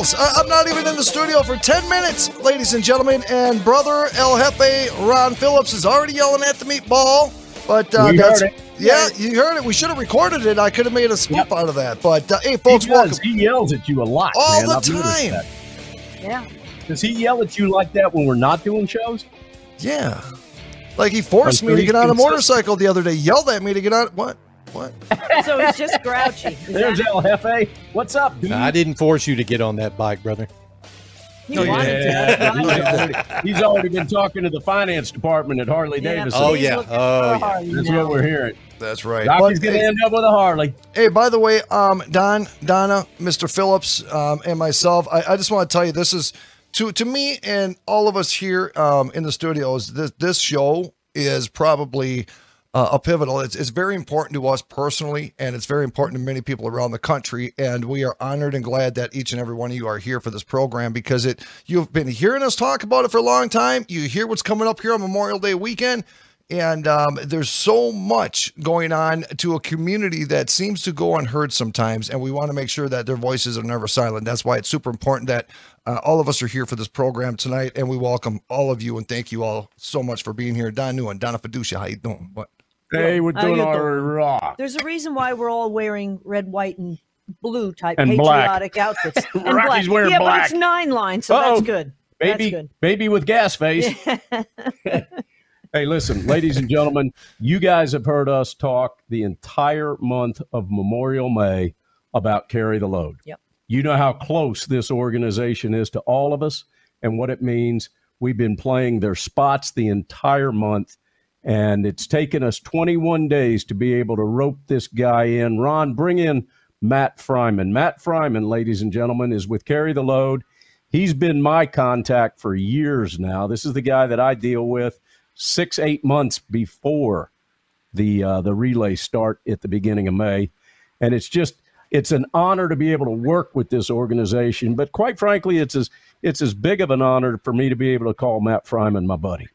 close. I- I'm not even in the studio for 10 minutes, ladies and gentlemen. And brother El Jefe Ron Phillips is already yelling at the meatball. But uh, We that's heard it. yeah, you heard it. We should have recorded it. I could have made a spoop out of that. But uh, hey, folks, he, welcome he yells at you a lot, all man. the I've time. Yeah. Does he yell at you like that when we're not doing shows? Yeah, like he forced me to get on a motorcycle the other day. Yelled at me to get on. What? What? So he's just grouchy. Is There's that- El Jefe. What's up, dude? I didn't force you to get on that bike, brother. he No, wanted Yeah, to. he's, already, he's already been talking to the finance department at Harley Yeah. Davidson. Oh, He's yeah. looking Oh, yeah. Harley That's now. what we're hearing. That's right. Rocky's But, going to hey, end up with a Harley. Hey, by the way, um, Don, Donna, Mr. Phillips, um, and myself, I, I just want to tell you this is to to me and all of us here um, in the studios. This this show is probably uh, a pivotal. It's, it's very important to us personally, and it's very important to many people around the country. And we are honored and glad that each and every one of you are here for this program because it you've been hearing us talk about it for a long time. You hear what's coming up here on Memorial Day weekend. And um, there's so much going on to a community that seems to go unheard sometimes. And we want to make sure that their voices are never silent. That's why it's super important that uh, all of us are here for this program tonight. And we welcome all of you and thank you all so much for being here. Don Newen, Donna Fiducia, how you doing? What? Hey, we're How doing our rock. There's a reason why we're all wearing red, white, and blue type And black. patriotic outfits. and Rocky's black. wearing yeah, black. but it's nine line, so Uh-oh. that's good. Baby, That's good. baby with gas face. hey, listen, ladies and gentlemen, you guys have heard us talk the entire month of Memorial May about Carry the Load. Yep. You know how close this organization is to all of us and what it means. We've been playing their spots the entire month, and it's taken us 21 days to be able to rope this guy in. Ron, bring in Matt Fryman. Matt Fryman, ladies and gentlemen, is with Carry the Load. He's been my contact for years now. This is the guy that I deal with six, eight months before the uh, the relay start at the beginning of May, and it's just it's an honor to be able to work with this organization. But quite frankly, it's as it's as big of an honor for me to be able to call Matt Fryman my buddy,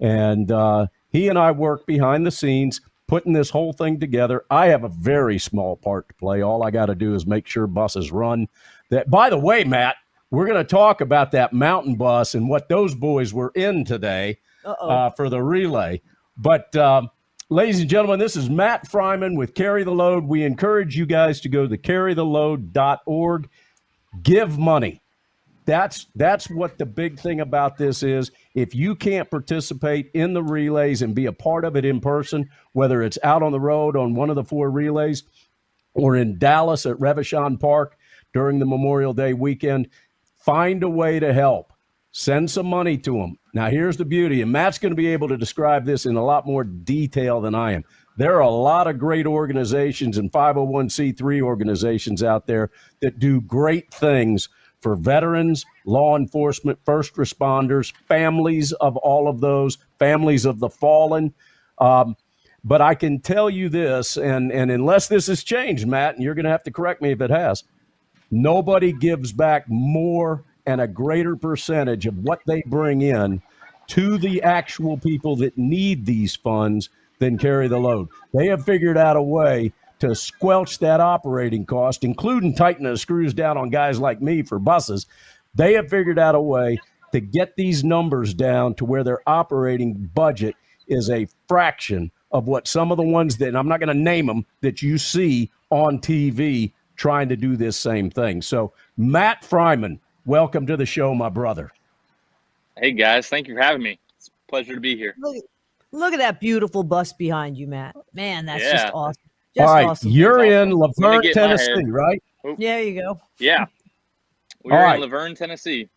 and uh, he and I work behind the scenes putting this whole thing together. I have a very small part to play. All I got to do is make sure buses run. That by the way, Matt, we're going to talk about that mountain bus and what those boys were in today uh, for the relay. But, um, ladies and gentlemen, this is Matt Fryman with Carry the Load. We encourage you guys to go to carrytheload.org. Give money. That's that's what the big thing about this is. If you can't participate in the relays and be a part of it in person, whether it's out on the road on one of the four relays or in Dallas at Reverchon Park during the Memorial Day weekend, find a way to help. Send some money to them. Now, here's the beauty, and Matt's going to be able to describe this in a lot more detail than I am. There are a lot of great organizations and 501c3 organizations out there that do great things for veterans, law enforcement, first responders, families of all of those, families of the fallen. Um, but I can tell you this, and, and unless this has changed, Matt, and you're going to have to correct me if it has, nobody gives back more and a greater percentage of what they bring in to the actual people that need these funds than carry the load. They have figured out a way to squelch that operating cost, including tightening the screws down on guys like me for buses. They have figured out a way to get these numbers down to where their operating budget is a fraction of what some of the ones that and I'm not going to name them that you see on TV trying to do this same thing. So, Matt Fryman, welcome to the show, my brother. Hey guys, thank you for having me. It's a pleasure to be here. Look, look at that beautiful bus behind you, Matt. Man, that's just awesome. Just All right, awesome. you're That's in awesome. La Vergne, Tennessee, head. right? There you go. Yeah. We're All in right. La Vergne, Tennessee.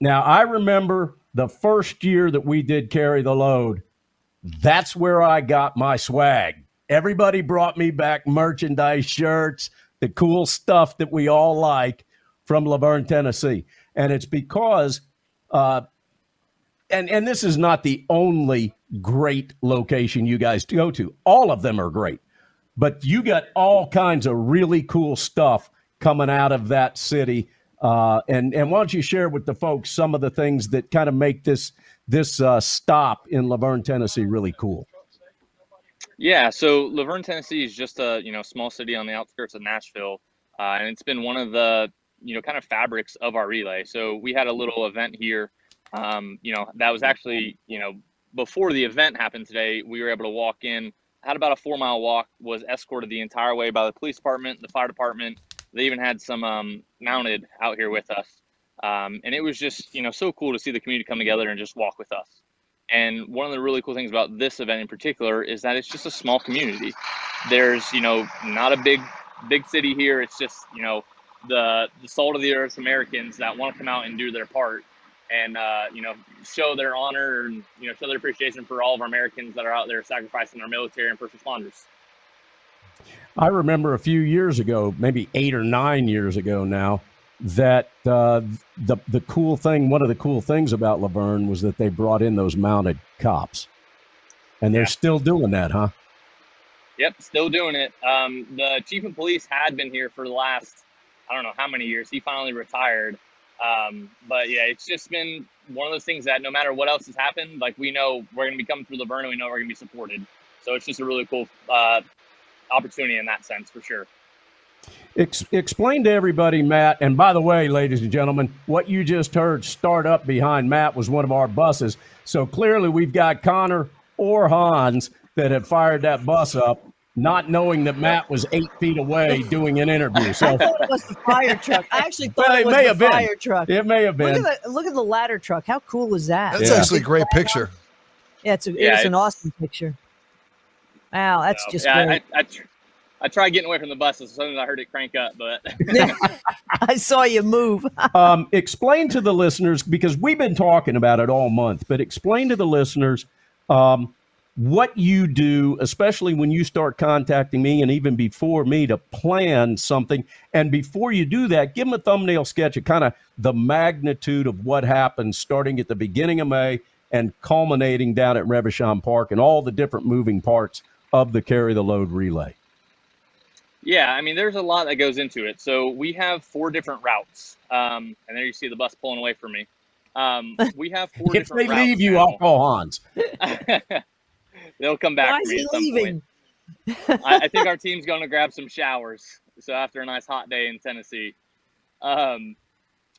Now, I remember the first year that we did carry the load. That's where I got my swag. Everybody brought me back merchandise, shirts, the cool stuff that we all like from La Vergne, Tennessee. And it's because, uh, and, and this is not the only great location you guys go to, all of them are great. But you got all kinds of really cool stuff coming out of that city. Uh, and and why don't you share with the folks some of the things that kind of make this this uh, stop in La Vergne, Tennessee, really cool? Yeah, so La Vergne, Tennessee is just a you know small city on the outskirts of Nashville, uh, and it's been one of the you know, kind of fabrics of our relay. So we had a little event here. Um, you know, that was actually, you know, before the event happened today, we were able to walk in, had about a four mile walk, was escorted the entire way by the police department, the fire department. They even had some um, mounted out here with us. Um, and it was just, you know, so cool to see the community come together and just walk with us. And one of the really cool things about this event in particular is that it's just a small community. There's, you know, not a big, big city here. It's just, you know, the the salt of the earth Americans that want to come out and do their part and uh, you know show their honor and you know show their appreciation for all of our Americans that are out there sacrificing our military and first responders. I remember a few years ago, maybe eight or nine years ago now, that uh, the the cool thing, one of the cool things about La Vergne was that they brought in those mounted cops, and they're Yeah. still doing that, huh? Yep, still doing it. Um, the chief of police had been here for the last I don't know how many years. He finally retired. Um, but yeah, it's just been one of those things that no matter what else has happened, like we know we're going to be coming through La Vergne we know we're going to be supported. So it's just a really cool uh, opportunity in that sense for sure. Ex- explain to everybody, Matt. And by the way, ladies and gentlemen, what you just heard start up behind Matt was one of our buses. So clearly, we've got Connor or Hans that have fired that bus up, not knowing that Matt was eight feet away doing an interview. So I thought it was the fire truck. I actually thought Well, it it was may the have been. fire truck. it may have Look been. at the look at the ladder truck. How cool is that? That's Yeah. actually a great picture. Yeah, it's a, Yeah, it's an awesome picture. Wow, that's So, just yeah, great. I, I, tr- I tried getting away from the buses as soon as I heard it crank up, but I saw you move. um, explain to the listeners because we've been talking about it all month, but explain to the listeners um, what you do, especially when you start contacting me and even before me to plan something. And before you do that, give them a thumbnail sketch of kind of the magnitude of what happens starting at the beginning of May and culminating down at Reverchon Park and all the different moving parts of the carry the load relay. Yeah, I mean, there's a lot that goes into it. So we have four different routes, um, and there you see the bus pulling away from me. Um, we have four If they different routes. leave you, now. I'll call Hans. They'll come back Why for is me he at some leaving? point. I, I think our team's going to grab some showers. So after a nice hot day in Tennessee, um,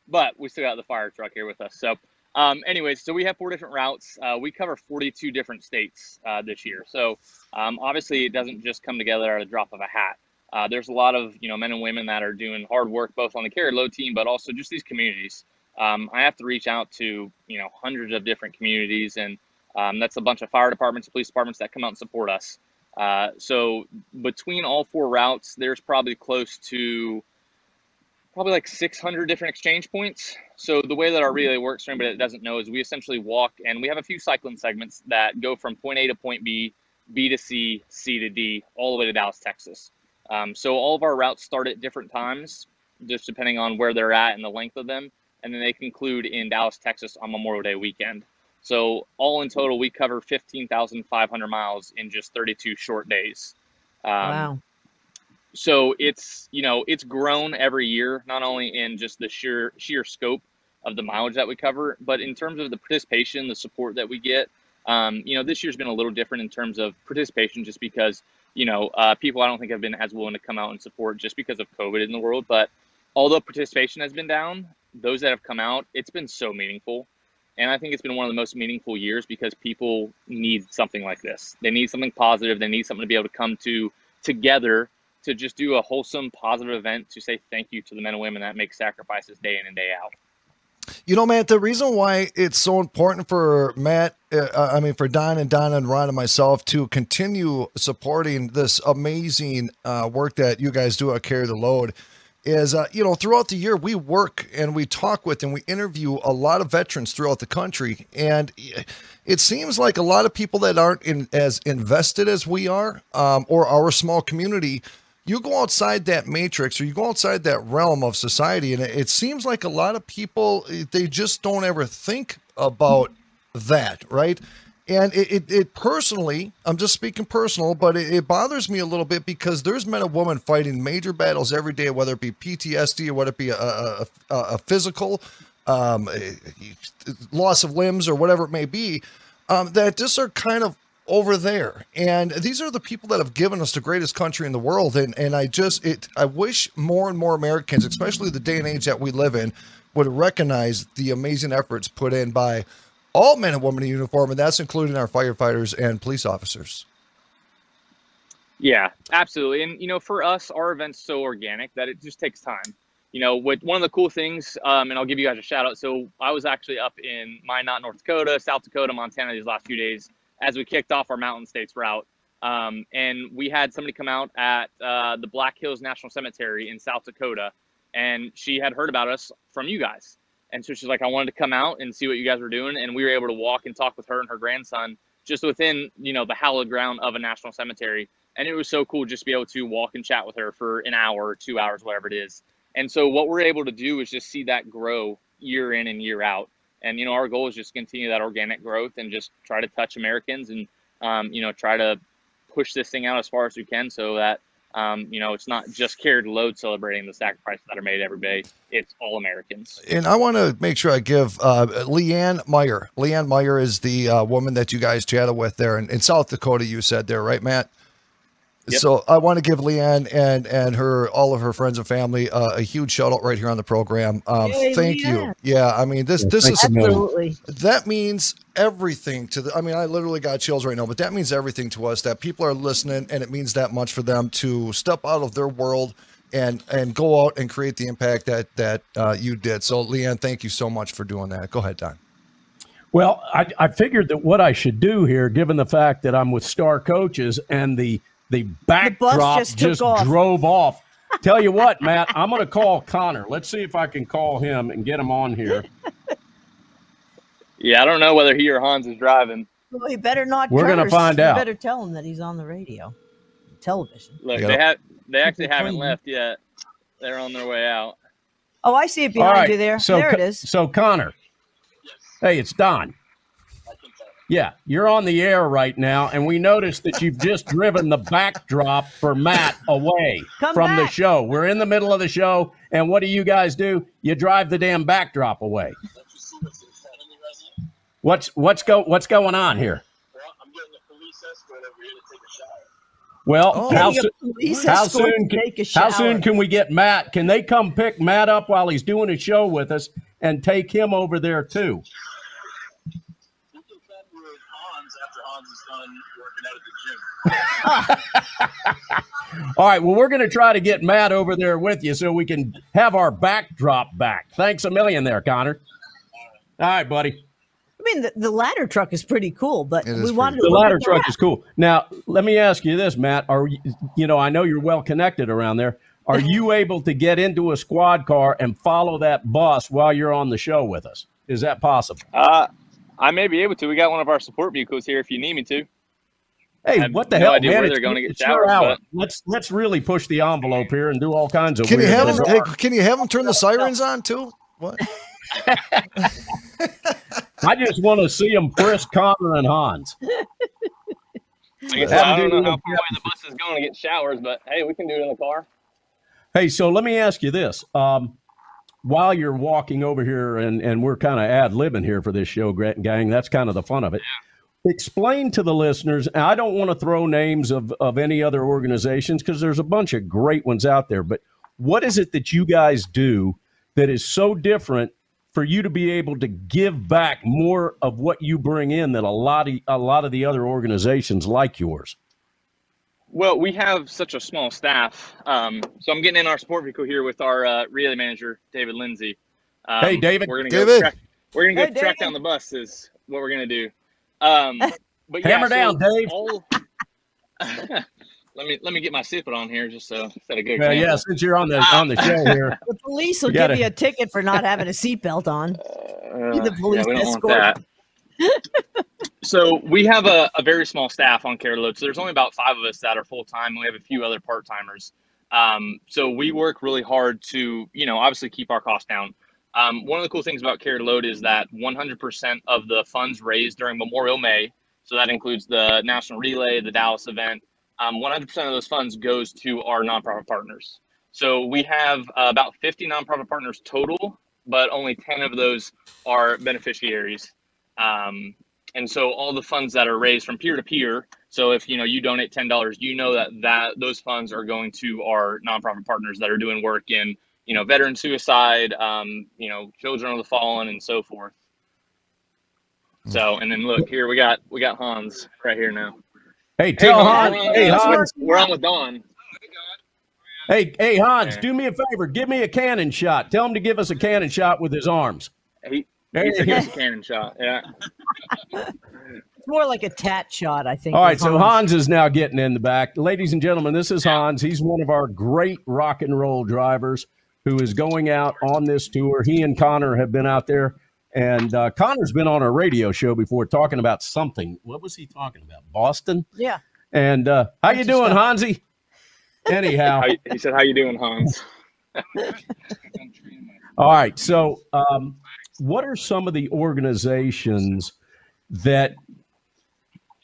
but we still got the fire truck here with us. So, um, anyways, so we have four different routes. Uh, we cover 42 different states uh, this year. So um, obviously, it doesn't just come together at a drop of a hat. Uh, there's a lot of you know men and women that are doing hard work both on the carry load team, but also just these communities. Um, I have to reach out to you know hundreds of different communities, and um, that's a bunch of fire departments, police departments that come out and support us. Uh, so between all four routes, there's probably close to probably like 600 different exchange points. So the way that our relay works for anybody that doesn't know is we essentially walk and we have a few cycling segments that go from point A to point B, B to C, C to D, all the way to Dallas, Texas. Um, so all of our routes start at different times, just depending on where they're at and the length of them, and then they conclude in Dallas, Texas on Memorial Day weekend. So all in total, we cover 15,500 miles in just 32 short days. Um, wow. so it's you know it's grown every year not only in just the sheer sheer scope of the mileage that we cover but in terms of the participation the support that we get um, you know this year's been a little different in terms of participation just because you know uh, people i don't think have been as willing to come out and support just because of covid in the world but although participation has been down those that have come out it's been so meaningful and i think it's been one of the most meaningful years because people need something like this they need something positive they need something to be able to come to together to just do a wholesome, positive event to say thank you to the men and women that make sacrifices day in and day out. You know, Matt, the reason why it's so important for Matt, uh, I mean, for Don and Donna and Ron and myself to continue supporting this amazing uh, work that you guys do at Carry the Load is, uh, you know, throughout the year, we work and we talk with and we interview a lot of veterans throughout the country. And it seems like a lot of people that aren't in, as invested as we are um, or our small community you go outside that matrix or you go outside that realm of society and it, it seems like a lot of people they just don't ever think about that right and it, it, it personally i'm just speaking personal but it, it bothers me a little bit because there's men and women fighting major battles every day whether it be ptsd or whether it be a, a, a, a physical um, loss of limbs or whatever it may be um, that just are kind of over there. And these are the people that have given us the greatest country in the world. And and I just it I wish more and more Americans, especially the day and age that we live in, would recognize the amazing efforts put in by all men and women in uniform, and that's including our firefighters and police officers. Yeah, absolutely. And you know, for us, our event's so organic that it just takes time. You know, with one of the cool things, um, and I'll give you guys a shout out. So I was actually up in Minot, North Dakota, South Dakota, Montana these last few days as we kicked off our Mountain States route. Um, and we had somebody come out at uh, the Black Hills National Cemetery in South Dakota, and she had heard about us from you guys. And so she's like, I wanted to come out and see what you guys were doing. And we were able to walk and talk with her and her grandson just within, you know, the hallowed ground of a national cemetery. And it was so cool just to be able to walk and chat with her for an hour two hours whatever it is. And so what we're able to do is just see that grow year in and year out. And you know our goal is just continue that organic growth and just try to touch americans and um, you know try to push this thing out as far as we can so that um, you know it's not just carried load celebrating the sacrifices that are made every day it's all americans And I want to make sure I give uh, Leanne Meyer. Leanne Meyer is the uh, woman that you guys chatted with there in, in South Dakota. You said there, right, Matt? Yep. So I want to give Leanne and and her all of her friends and family uh, a huge shout out right here on the program. Um, Yay, thank you. Yeah, I mean this this thanks is. Absolutely. that means everything to the. I mean, I literally got chills right now, but that means everything to us. That people are listening, and it means that much for them to step out of their world and and go out and create the impact that that uh, you did. So, Leanne, thank you so much for doing that. Go ahead, Don. Well, I, I figured that what I should do here, given the fact that I'm with star coaches and the the backdrop just took off. drove off. Tell you what, Matt, I'm going to call Connor. Let's see if I can call him and get him on here. yeah i don't know whether he or hans is driving Well, he better not. We're gonna curse. find You out. better tell him that he's on the radio, television. look Yeah. they have they actually Keep haven't clean. left yet they're on their way out Oh, I see it behind right, you there. So, there it Co- is. So, Connor, hey, it's Don. Yeah, you're on the air right now, and we noticed that you've just driven the backdrop for Matt away Come from the show. We're in the middle of the show, and what do you guys do? You drive the damn backdrop away. What's what's go what's going on here? I'm getting a police escort over here to take a shower. Well, Oh. how, Getting su- a police how soon can, how soon can we get Matt? Can they come pick Matt up while he's doing a show with us and take him over there too? You can come with Hans after Hans is done working out at the gym. All right. Well, we're going to try to get Matt over there with you so we can have our backdrop back. Thanks a million there, Connor. All right, buddy. I mean, the, the ladder truck is pretty cool, but It is we wanted to The ladder truck is cool. Now, let me ask you this, Matt. Are you, you know, I know you're well connected around there. Are you able to get into a squad car and follow that bus while you're on the show with us? Is that possible? Uh, I may be able to. We got one of our support vehicles here if you need me to. I Hey, have what the no hell, idea man? where they're gonna get it's your showers, hour. but- Let's let's really push the envelope here and do all kinds of. Can you have them? Hey, can you have them turn the sirens on too? What? I just want to see them frisk Connor and Hans. I, guess Have I don't know how the- far away the bus is going to get showers, but hey, we can do it in the car. Hey, so let me ask you this. Um, while you're walking over here, and, and we're kind of ad libbing here for this show, gra- gang, that's kind of the fun of it. Explain to the listeners, and I don't want to throw names of, of any other organizations because there's a bunch of great ones out there, but what is it that you guys do that is so different for you to be able to give back more of what you bring in than a lot of a lot of the other organizations like yours? Well, we have such a small staff. Um, so I'm getting in our support vehicle here with our uh, relay manager, David Lindsay. Um, Hey, David. We're gonna David. go track, we're gonna go Hey, track David. down the bus is what we're gonna do. Um, but yeah, Hammer so down, Dave. All, let me let me get my sip on here just so set a good Uh, yeah, since you're on the on the show here, The police will You gotta- give you a ticket for not having a seatbelt on. Uh, the police yeah, we don't escort. want that. so we have a, a very small staff on Care Load. So there's only about five of us that are full time. We have a few other part timers. Um, so we work really hard to, you know, obviously keep our costs down. Um, one of the cool things about to Load is that 100% of the funds raised during Memorial May, so that includes the National Relay, the Dallas event, um, 100% of those funds goes to our nonprofit partners. So we have uh, about 50 nonprofit partners total, but only 10 of those are beneficiaries. Um, and so all the funds that are raised from peer to peer. So if you know you donate ten dollars, you know that that those funds are going to our nonprofit partners that are doing work in you know veteran suicide, um, you know children of the fallen, and so forth. So and then look here we got we got Hans right here now. Hey, tell Hey, Hans. we're Hey, Hans. we're on with Don. Hey, hey, Hans. Do me a favor. Give me a cannon shot. Tell him to give us a cannon shot with his arms. He, There he you said go. give us a cannon shot. Yeah. It's more like a tat shot, I think. All right, with so Hans is now getting in the back. Ladies and gentlemen, this is Hans. He's one of our great rock and roll drivers who is going out on this tour. He and Connor have been out there, and uh, Connor's been on a radio show before talking about something. What was he talking about? Boston. Yeah. And uh, how you doing, stuff. Hansi? Anyhow, he said, "How you doing, Hans?" All right. So, um, what are some of the organizations that,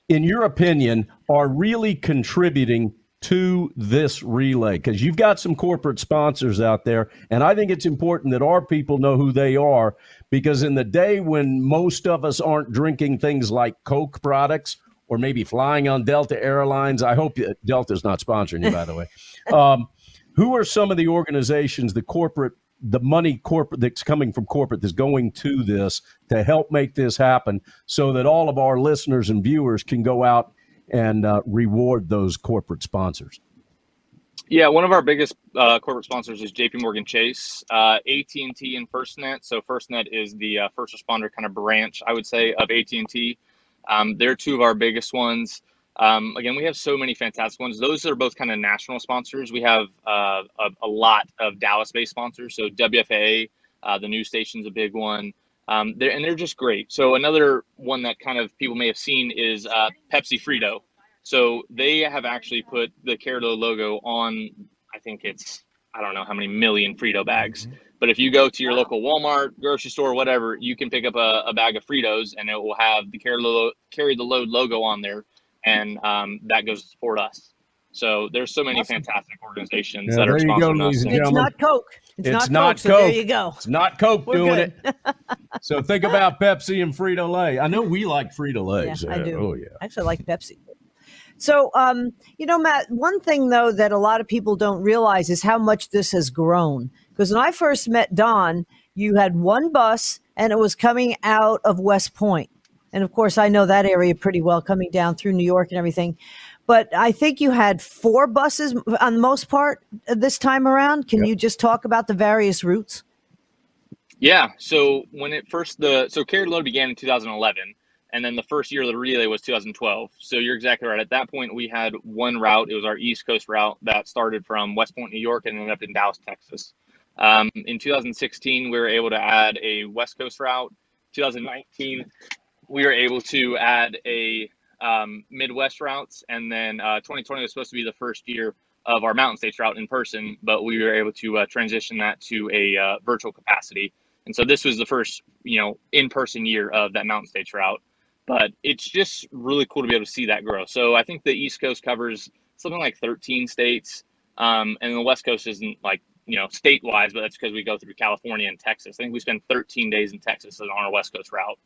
in your opinion, are really contributing to this relay? Because you've got some corporate sponsors out there, and I think it's important that our people know who they are. Because in the day when most of us aren't drinking things like Coke products or maybe flying on Delta Airlines, I hope that Delta's not sponsoring you, by the way. Um, who are some of the organizations, the corporate, the money corporate that's coming from corporate that's going to this to help make this happen so that all of our listeners and viewers can go out and uh, reward those corporate sponsors? Yeah, one of our biggest uh, corporate sponsors is J.P. Morgan Chase, uh, AT&T, and FirstNet. So FirstNet is the uh, first responder kind of branch, I would say, of AT&T. Um, they're two of our biggest ones. Um, again, we have so many fantastic ones. Those are both kind of national sponsors. We have uh, a, a lot of Dallas-based sponsors. So WFAA, uh, the news station's a big one. Um, they're, and they're just great. So another one that kind of people may have seen is uh, Pepsi Frito. So they have actually put the Carolo logo on, I think it's, I don't know how many million Frito bags. But if you go to your local Walmart, grocery store, whatever, you can pick up a, a bag of Fritos and it will have the carry the, carry the load logo on there. And um, that goes to support us. So there's so many fantastic organizations Yeah, that are there you go, sponsoring us. and And- It's gentlemen. not Coke. It's, It's not, not Coke. So there you go. It's not Coke We're doing good. it. So think about Pepsi and Frito Lay. I know we like Frito Lay. Yeah, I do. Oh, yeah. I Actually, I like Pepsi. So, um, you know, Matt, one thing though that a lot of people don't realize is how much this has grown. Because when I first met Don, you had one bus and it was coming out of West Point. And of course, I know that area pretty well coming down through New York and everything. But I think you had four buses on the most part uh, this time around. Can you just talk about the various routes? Yeah. So when it first the so carried load began in 2011, and then the first year of the relay was 2012. So you're exactly right. At that point, we had one route. It was our East Coast route that started from West Point, New York, and ended up in Dallas, Texas. Um, in 2016, we were able to add a West Coast route. 2019, we were able to add a um, Midwest routes, and then uh, 2020 was supposed to be the first year of our Mountain States route in person, but we were able to uh, transition that to a uh, virtual capacity. And so this was the first, you know, in-person year of that Mountain States route. But it's just really cool to be able to see that grow. So I think the East Coast covers something like 13 states, um, and the West Coast isn't like you know state-wise, but that's because we go through California and Texas. I think we spend 13 days in Texas on our West Coast route.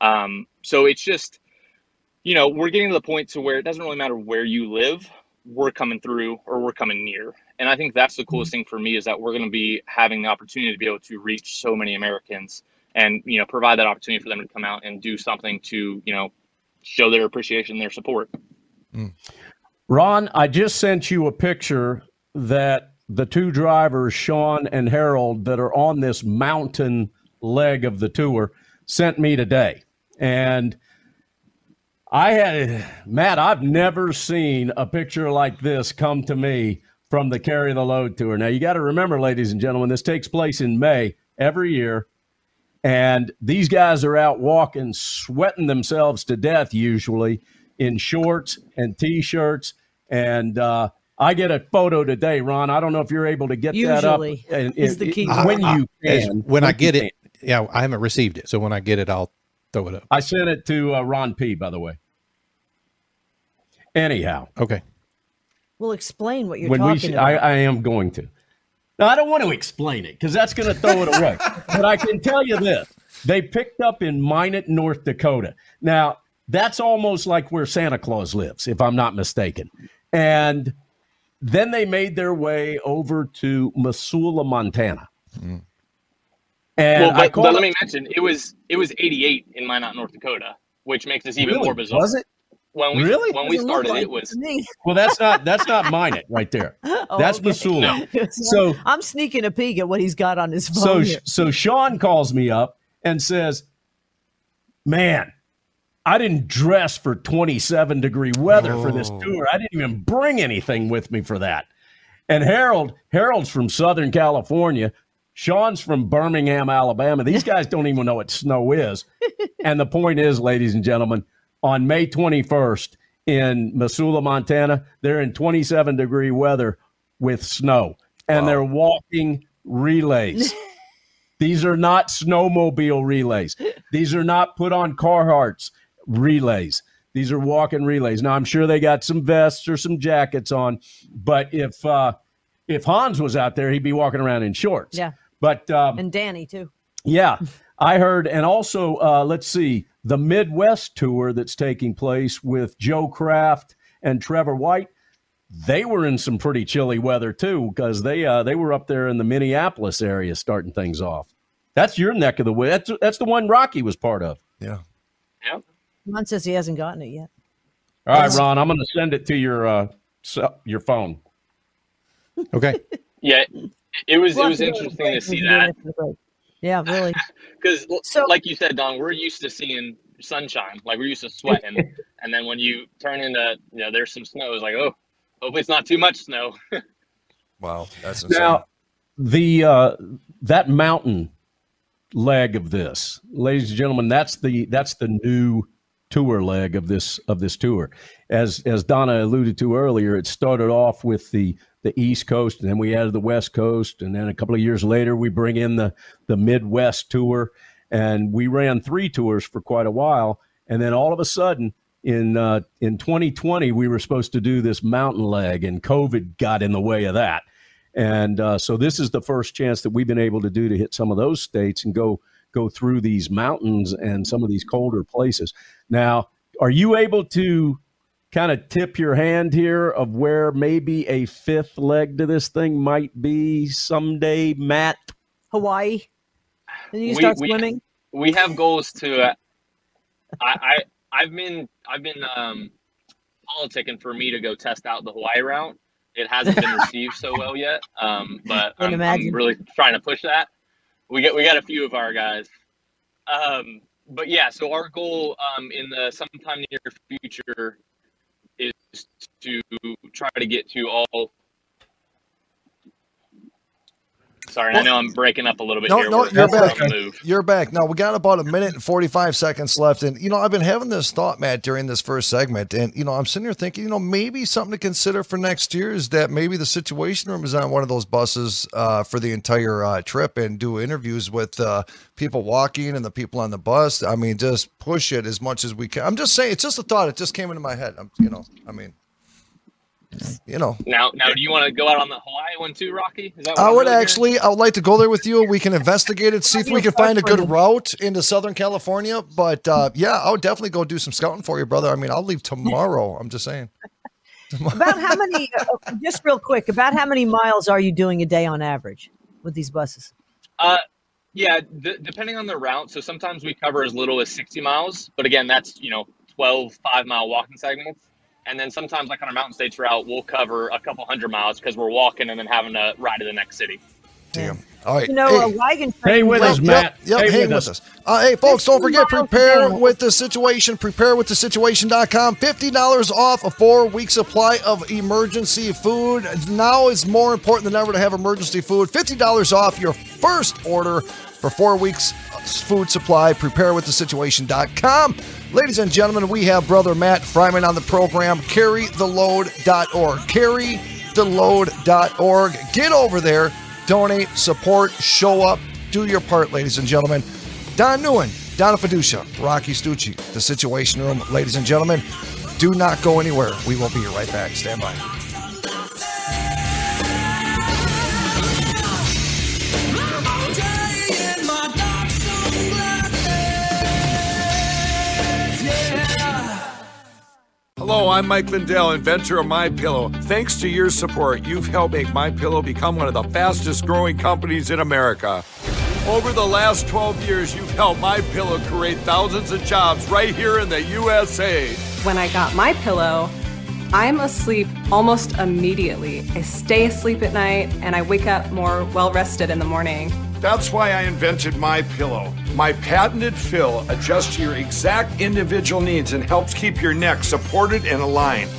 Um, so it's just, you know, we're getting to the point to where it doesn't really matter where you live, we're coming through or we're coming near. And I think that's the coolest mm-hmm. thing for me is that we're going to be having the opportunity to be able to reach so many Americans and, you know, provide that opportunity for them to come out and do something to, you know, show their appreciation, their support. Mm. Ron, I just sent you a picture that the two drivers, Sean and Harold, that are on this mountain leg of the tour, sent me today. And I had, Matt, I've never seen a picture like this come to me from the Carry the Load tour. Now, you got to remember, ladies and gentlemen, this takes place in May every year. And these guys are out walking, sweating themselves to death, usually in shorts and t-shirts. And uh, I get a photo today, Ron. I don't know if you're able to get that up Usually and- is the key. when you As- can. when I get can. it, yeah, I haven't received it. So when I get it, I'll throw it up. I sent it to uh, Ron P. By the way. Anyhow, Okay. We'll explain what you're when we, talking sh- about. I, I am going to. Now, I don't want to explain it because that's going to throw it away. but I can tell you this: They picked up in Minot, North Dakota. Now, that's almost like where Santa Claus lives, if I'm not mistaken. And then they made their way over to Missoula, Montana. And well, I but, called but let me mention it was it was 88 in Minot, North Dakota, which makes this even Really? more bizarre. Was it? When we Really? when we started, like it was. Well, that's not that's not Minot right there. Oh, That's okay. Missoula. No. So I'm sneaking a peek at what he's got on his phone. so here. so Sean calls me up and says, "Man, I didn't dress for 27 degree weather for this Oh. tour. I didn't even bring anything with me for that." And Harold, Harold's from Southern California. Sean's from Birmingham, Alabama. These guys don't even know what snow is. and the point is, ladies and gentlemen, on May 21st in Missoula, Montana, they're in 27 degree weather with snow and Wow. they're walking relays. These are not snowmobile relays. These are not put on Carhartts relays. These are walking relays. Now I'm sure they got some vests or some jackets on, but if uh, if Hans was out there, he'd be walking around in shorts. Yeah. But um, and Danny too. yeah, I heard, and also uh, let's see the Midwest tour that's taking place with Joe Kraft and Trevor White. They were in some pretty chilly weather too, because they uh, they were up there in the Minneapolis area starting things off. That's your neck of the woods. That's that's the one Rocky was part of. Yeah. yeah. Ron says he hasn't gotten it yet. All right, Ron, I'm going to send it to your uh, so- your phone. Okay. Yeah, it was it was interesting to see We can do it that after the break. Yeah, really. because, So- like you said, Don, we're used to seeing sunshine, like we're used to sweating, and then when you turn into you know there's some snow, it's like oh, hopefully it's not too much snow. Wow. That's insane. Now, the uh, that mountain leg of this, ladies and gentlemen, that's the that's the new tour leg of this of this tour. As as Donna alluded to earlier, it started off with the the East Coast, and then we added the West Coast, and then a couple of years later, we bring in the the Midwest tour, and we ran three tours for quite a while, and then all of a sudden. In uh, in 2020, we were supposed to do this mountain leg, and COVID got in the way of that. And uh, so this is the first chance that we've been able to do to hit some of those states and go go through these mountains and some of these colder places. Now, are you able to kind of tip your hand here of where maybe a fifth leg to this thing might be someday, Matt? Hawaii. Then you We- start swimming. we have goals to. Uh, I, I I've been I've been um, politicking for me to go test out the Hawaii route. It hasn't been received so well yet, um, but I'm, imagine. I'm really trying to push that. We got we got a few of our guys, um, but yeah. So our goal um, in the sometime near future is to try to get to all. Sorry, I know I'm breaking up a little bit No, here. no, We're- you're back. You're back. Now we got about a minute and 45 seconds left. And, you know, I've been having this thought, Matt, during this first segment. And, you know, I'm sitting here thinking, you know, maybe something to consider for next year is that maybe the situation room is on one of those buses uh, for the entire uh, trip and do interviews with uh, people walking and the people on the bus. I mean, just push it as much as we can. I'm just saying, it's just a thought. It just came into my head. I'm, you know, I mean, you know, Now, now, do you want to go out on the Hawaii one too, Rocky? Is that I would really hearing? actually. I would like to go there with you. We can investigate it, see if we can find a good route into Southern California. But uh, yeah, I would definitely go do some scouting for you, brother. I mean, I'll leave tomorrow. I'm just saying. About how many? Uh, just real quick. About how many miles are you doing a day on average with these buses? Uh, yeah, d- depending on the route. So sometimes we cover as little as 60 miles, but again, that's you know 12 five mile walking segments. And then sometimes, like on our mountain states route, we'll cover a couple hundred miles because we're walking and then having to ride to the next city. Damn. All right. You know, Hey, a wagon. Hey, train with like- us, Matt. Yep, yep Stay hang with with us. us. Uh, hey, folks, don't forget, prepare down. with the situation. Prepare with the situation.com. $50 off a four week supply of emergency food. Now is more important than ever to have emergency food. $50 off your first order for four weeks food supply. Prepare with the situation.com. Ladies and gentlemen, we have brother Matt Fryman on the program. Carrytheload.org. Carrytheload.org. Get over there, donate, support, show up, do your part, ladies and gentlemen. Don Newen, Donna Fiducia, Rocky Stucci, The Situation Room. Ladies and gentlemen, do not go anywhere. We will be right back. Stand by. Hello, I'm Mike Lindell, inventor of My Pillow. Thanks to your support, you've helped make My Pillow become one of the fastest growing companies in America. Over the last 12 years, you've helped My Pillow create thousands of jobs right here in the USA. When I got my pillow, I'm asleep almost immediately. I stay asleep at night and I wake up more well rested in the morning. That's why I invented My Pillow. My patented fill adjusts to your exact individual needs and helps keep your neck supported and aligned.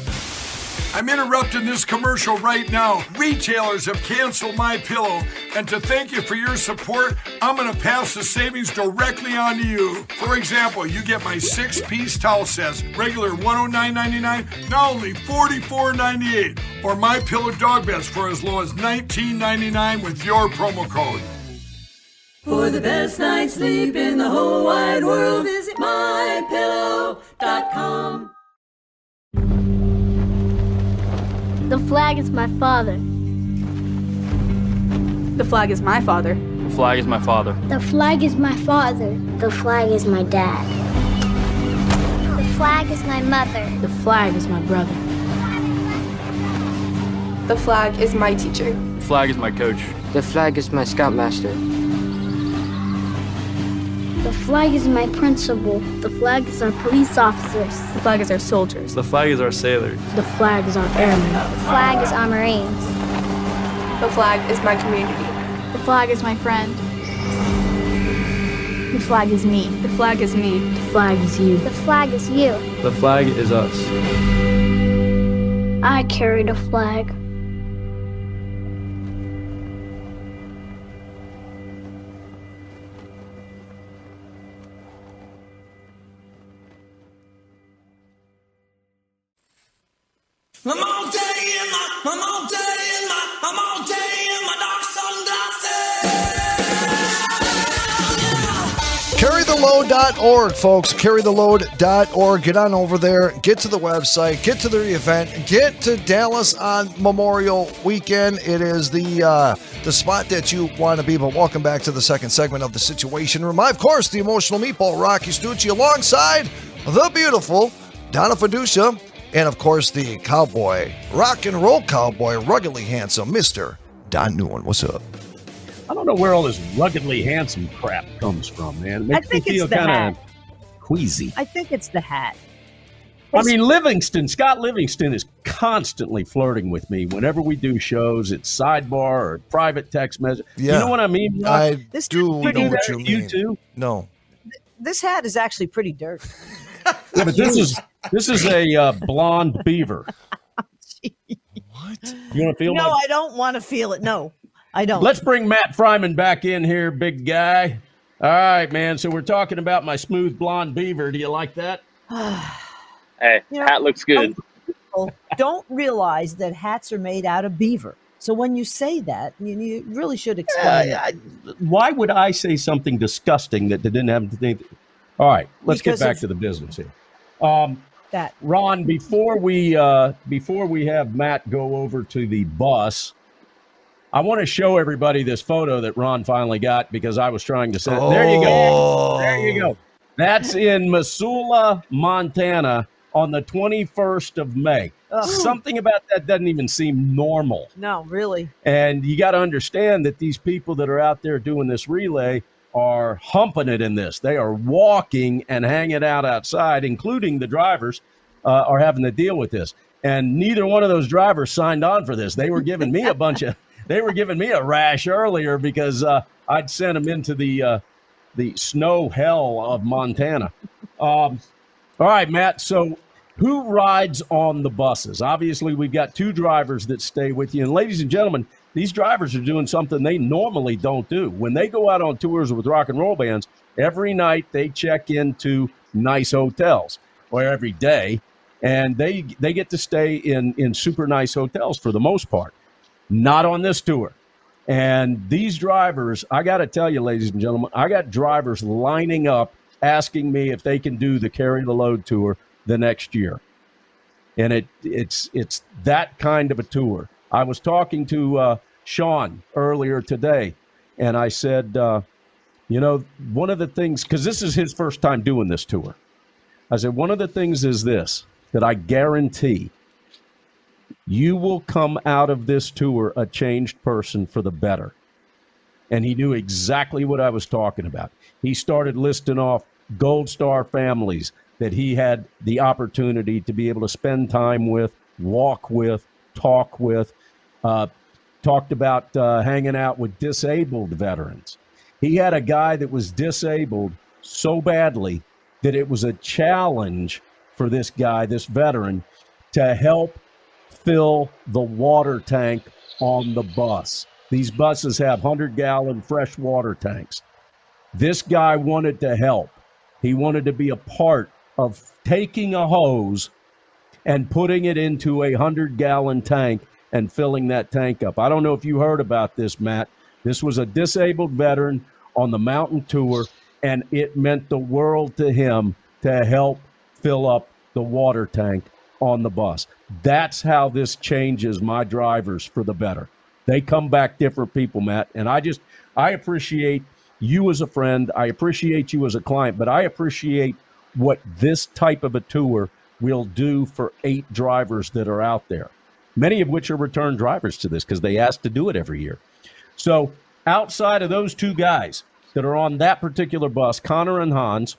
I'm interrupting this commercial right now. Retailers have canceled my pillow, and to thank you for your support, I'm going to pass the savings directly on to you. For example, you get my six-piece towel sets, regular $109.99, now only $44.98, or my pillow dog beds for as low as $19.99 with your promo code. For the best night's sleep in the whole wide world, visit mypillow.com. The flag is my father. The flag is my father. The flag is my father. The flag is my father. The flag is my dad. The flag is my mother. The flag is my brother. The flag is my teacher. The flag is my coach. The flag is my scoutmaster. The flag is my principal. The flag is our police officers. The flag is our soldiers. The flag is our sailors. The flag is our airmen. The flag is our marines. The flag is my community. The flag is my friend. The flag is me. The flag is me. The flag is you. The flag is you. The flag is us. I carry the flag. CarryTheLoad.org, folks. CarryTheLoad.org. Get on over there. Get to the website. Get to the event. Get to Dallas on Memorial Weekend. It is the uh, the spot that you want to be. But welcome back to the second segment of the Situation Room. I, of course, the emotional meatball, Rocky Stucci, alongside the beautiful Donna Fiducia, and of course, the cowboy, rock and roll cowboy, ruggedly handsome Mr. Don Newen. What's up? I don't know where all this ruggedly handsome crap comes from, man. It I makes me feel kind of queasy. I think it's the hat. I mean, Livingston, Scott Livingston is constantly flirting with me whenever we do shows. It's sidebar or private text message. Yeah. You know what I mean? Rock? I This do is know what you with you mean. too? No. This hat is actually pretty dirty. Yeah, but this is this is a uh, blonde beaver. What? You want to feel no, my I don't want to feel it. No, I don't. Let's bring Matt Fryman back in here, big guy. All right, man. So we're talking about my smooth blonde beaver. Do you like that? Hey, You know, hat looks good. don't realize that hats are made out of beaver. So when you say that, you, you really should explain it. I- why would I say something disgusting that didn't have anything? All right, let's Because get back of- to the business here. Um, that Ron, before we uh, before we have Matt go over to the bus, I want to show everybody this photo that Ron finally got because I was trying to send. There you go. There you go. That's in Missoula, Montana, on the 21st of May. Something about that doesn't even seem normal. No, really. And you got to understand that these people that are out there doing this relay are humping it in this. They are walking and hanging out outside, including the drivers, uh, are having to deal with this. And neither one of those drivers signed on for this. They were giving me a bunch of, they were giving me a rash earlier because uh, I'd sent them into the uh, the snow hell of Montana. Um, all right, Matt. So who rides on the buses? Obviously, we've got two drivers that stay with you. And ladies and gentlemen, these drivers are doing something they normally don't do. When they go out on tours with rock and roll bands, every night they check into nice hotels, or every day, and they they get to stay in in super nice hotels for the most part. Not on this tour. And these drivers, I got to tell you, ladies and gentlemen, I got drivers lining up asking me if they can do the carry the load tour the next year. And it it's it's that kind of a tour. I was talking to uh, Sean earlier today, and I said, uh, you know, one of the things because this is his first time doing this tour. I said one of the things is this: that I guarantee you will come out of this tour a changed person for the better. And he knew exactly what I was talking about. He started listing off Gold Star families that he had the opportunity to be able to spend time with, walk with, talk with, uh, talked about uh, hanging out with disabled veterans. He had a guy that was disabled so badly that it was a challenge for this guy, this veteran, to help fill the water tank on the bus. These buses have 100 gallon fresh water tanks. This guy wanted to help. He wanted to be a part of taking a hose and putting it into a 100 gallon tank and filling that tank up. I don't know if you heard about this, Matt. This was a disabled veteran on the mountain tour, and it meant the world to him to help fill up the water tank on the bus. That's how this changes my drivers for the better. They come back different people, Matt. And I just, I appreciate you as a friend. I appreciate you as a client, but I appreciate what this type of a tour will do for eight drivers that are out there, many of which are return drivers to this because they asked to do it every year. So, outside of those two guys that are on that particular bus, Connor and Hans,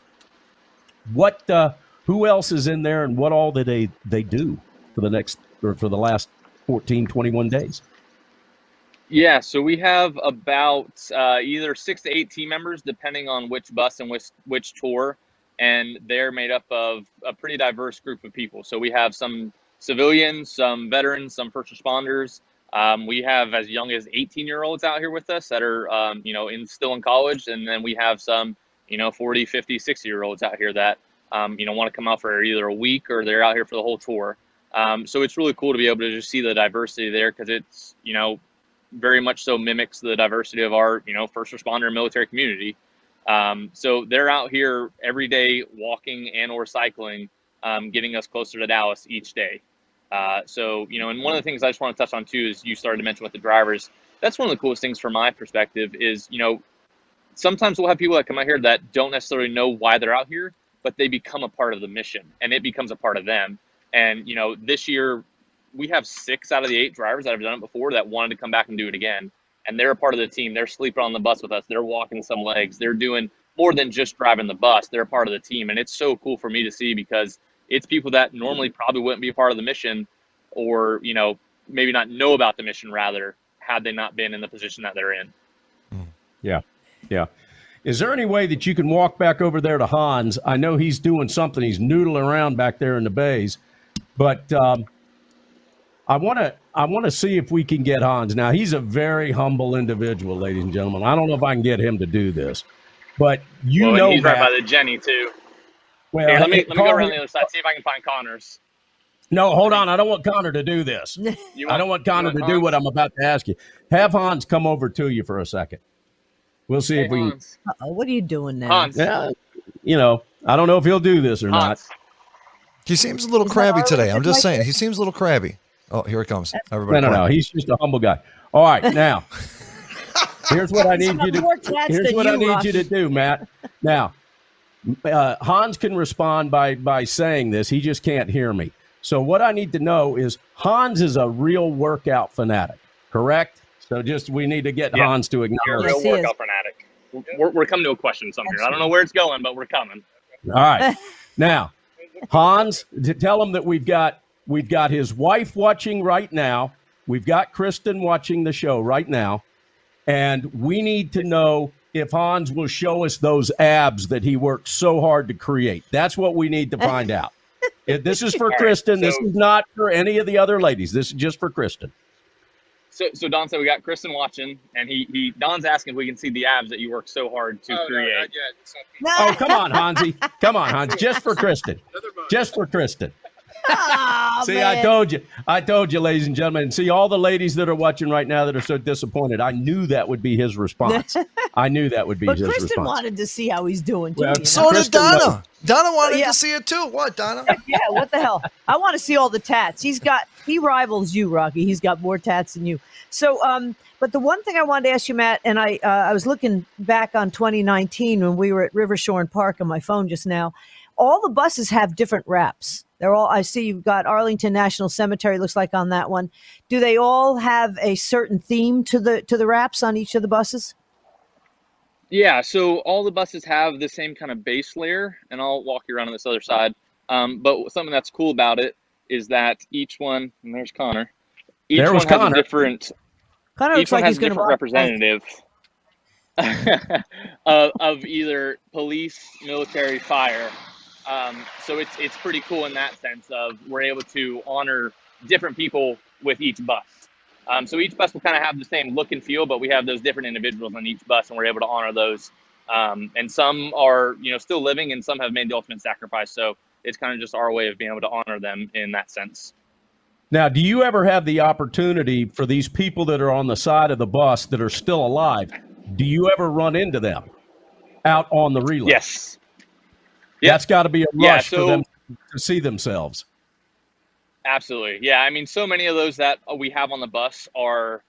what, uh, who else is in there and what all did they, they do for the next, or for the last 14, 21 days? Yeah, so we have about uh, either six to eight team members, depending on which bus and which which tour, and they're made up of a pretty diverse group of people. So we have some civilians, some veterans, some first responders. Um, we have as young as 18 year olds out here with us that are, um, you know, in still in college, and then we have some, you know, 40, 50, 60 year olds out here that, um, you know, want to come out for either a week or they're out here for the whole tour. Um, so it's really cool to be able to just see the diversity there because it's, you know, very much so mimics the diversity of our, you know, first responder and military community. Um, so they're out here every day walking and or cycling, um, getting us closer to Dallas each day. Uh, so, you know, and one of the things I just want to touch on too is you started to mention with the drivers. That's one of the coolest things from my perspective is, you know, sometimes we'll have people that come out here that don't necessarily know why they're out here, but they become a part of the mission and it becomes a part of them. And, you know, this year we have six out of the eight drivers that have done it before that wanted to come back and do it again. And they're a part of the team. They're sleeping on the bus with us. They're walking some legs. They're doing more than just driving the bus. They're a part of the team. And it's so cool for me to see because it's people that normally probably wouldn't be a part of the mission or, you know, maybe not know about the mission rather had they not been in the position that they're in. Yeah. Yeah. Is there any way that you can walk back over there to Hans? I know he's doing something. He's noodling around back there in the bays, but um, I want to I want to see if we can get Hans. Now he's a very humble individual, ladies and gentlemen. I don't know if I can get him to do this, but you well, know he's that. right by the Jenny too. Well, Here, let me let me go around the other side, see if I can find Connors. No, hold on. I don't want Connor to do this. You I don't want Connor you to do what I'm about to ask you. Have Hans come over to you for a second. We'll see if we. can Uh-oh, what are you doing now? Hans. Yeah, you know, I don't know if he'll do this or not. He seems a little Is crabby today. I'm just Like saying, it? he seems a little crabby. Oh, here it comes. Everybody, no, no. quiet. He's just a humble guy. All right, now here's what I need you to. more Here's than what I need Rush. you to do, Matt. Now, uh, Hans can respond by by saying this. He just can't hear me. So what I need to know is Hans is a real workout fanatic, correct? So just we need to get Yeah. Hans to You're a acknowledge. real Yes, he is. workout fanatic. We're, we're coming to a question somewhere. I don't know where it's going, but we're coming. All right. Now, Hans, to tell him that we've got we've got his wife watching right now. We've got Kristen watching the show right now, and we need to know if Hans will show us those abs that he worked so hard to create. That's what we need to find out. If this is for All right, Kristen. This so- is not for any of the other ladies. This is just for Kristen. So, so Don said we got Kristen watching, and he he Don's asking if we can see the abs that you worked so hard to create. Oh, come on, Hansi. Come on, Hans. Just for Kristen. Just for Kristen. Aw, See, I told you. I told you, ladies and gentlemen. And see, all the ladies that are watching right now that are so disappointed, I knew that would be his response. I knew that would be But his Kristen response. wanted to see how he's doing too. Well, you know? So did Donna. knows. Donna wanted Yeah. to see it too. What, Donna? yeah, what the hell? I want to see all the tats. He's got he rivals you, Rocky. He's got more tats than you. So, um, but the one thing I wanted to ask you, Matt, and I uh, I was looking back on 2019 when we were at Reverchon Park on my phone just now. All the buses have different wraps. They're all. I see you've got Arlington National Cemetery. Looks like on that one. Do they all have a certain theme to the to the wraps on each of the buses? Yeah, so all the buses have the same kind of base layer, and I'll walk you around on this other side. Um, but something that's cool about it is that each one, and there's Connor. Each There was one has Connor. a different. Connor each looks one like has he's a different representative of, of either police, military, fire. Um, so it's it's pretty cool in that sense of we're able to honor different people with each bus. Um, so each bus will kind of have the same look and feel, but we have those different individuals on each bus, and we're able to honor those. Um, and some are, you know, still living, and some have made the ultimate sacrifice. So it's kind of just our way of being able to honor them in that sense. Now, do you ever have the opportunity for these people that are on the side of the bus that are still alive? Do you ever run into them out on the relay? Yes. That's got to be a rush Yeah, for them to see themselves. Absolutely. Yeah. I mean, so many of those that we have on the bus are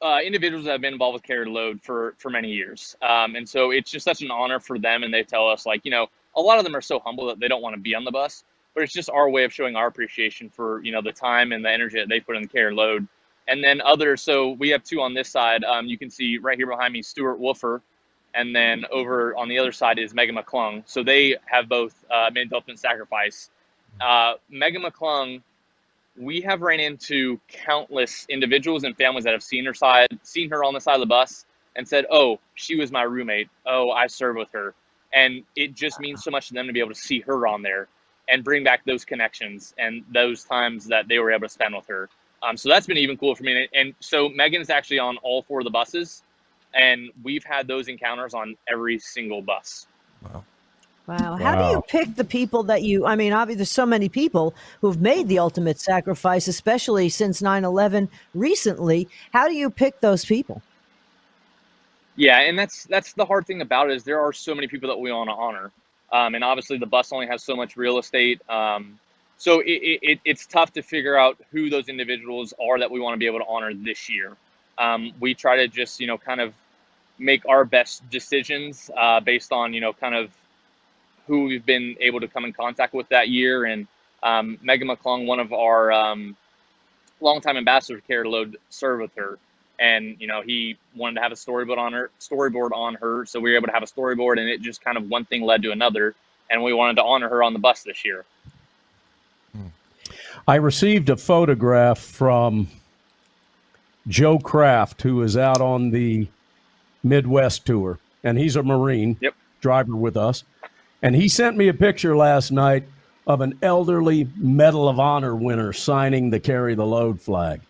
uh, individuals that have been involved with Carry the Load for, for many years. Um, and so it's just such an honor for them. And they tell us, like, you know, a lot of them are so humble that they don't want to be on the bus, but it's just our way of showing our appreciation for, you know, the time and the energy that they put in the carried load. And then others, so we have two on this side. Um, you can see right here behind me, Stuart Wolfer. And then over on the other side is Megan McClung. So they have both uh, made the ultimate sacrifice. Uh, Megan McClung, we have ran into countless individuals and families that have seen her side, seen her on the side of the bus, and said, "Oh, she was my roommate. Oh, I served with her," and it just means so much to them to be able to see her on there and bring back those connections and those times that they were able to spend with her. Um, so that's been even cooler for me. And so Megan's actually on all four of the buses, and we've had those encounters on every single bus. Wow. Wow. How do you pick the people that you, I mean, obviously, there's so many people who've made the ultimate sacrifice, especially since 9 11 recently. How do you pick those people? Yeah, and that's that's the hard thing about it is there are so many people that we want to honor, um, and obviously the bus only has so much real estate. Um, so it, it, it, it's tough to figure out who those individuals are that we want to be able to honor this year. Um, we try to just you know kind of make our best decisions uh, based on you know kind of who we've been able to come in contact with that year. And um, Megan McClung, one of our um, longtime ambassadors, Carry the Load, served with her, and you know he wanted to have a storyboard on her, storyboard on her, so we were able to have a storyboard, and it just kind of one thing led to another, and we wanted to honor her on the bus this year. I received a photograph from Joe Kraft, who is out on the Midwest tour, and he's a Marine yep. driver with us. And he sent me a picture last night of an elderly Medal of Honor winner signing the Carry the Load flag.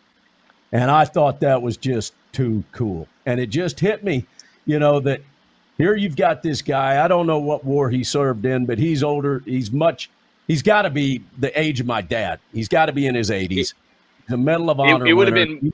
And I thought that was just too cool. And it just hit me, you know, that here you've got this guy. I don't know what war he served in, but he's older. He's much, he's got to be the age of my dad. He's got to be in his 80s. The Medal of Honor. It, it would have been,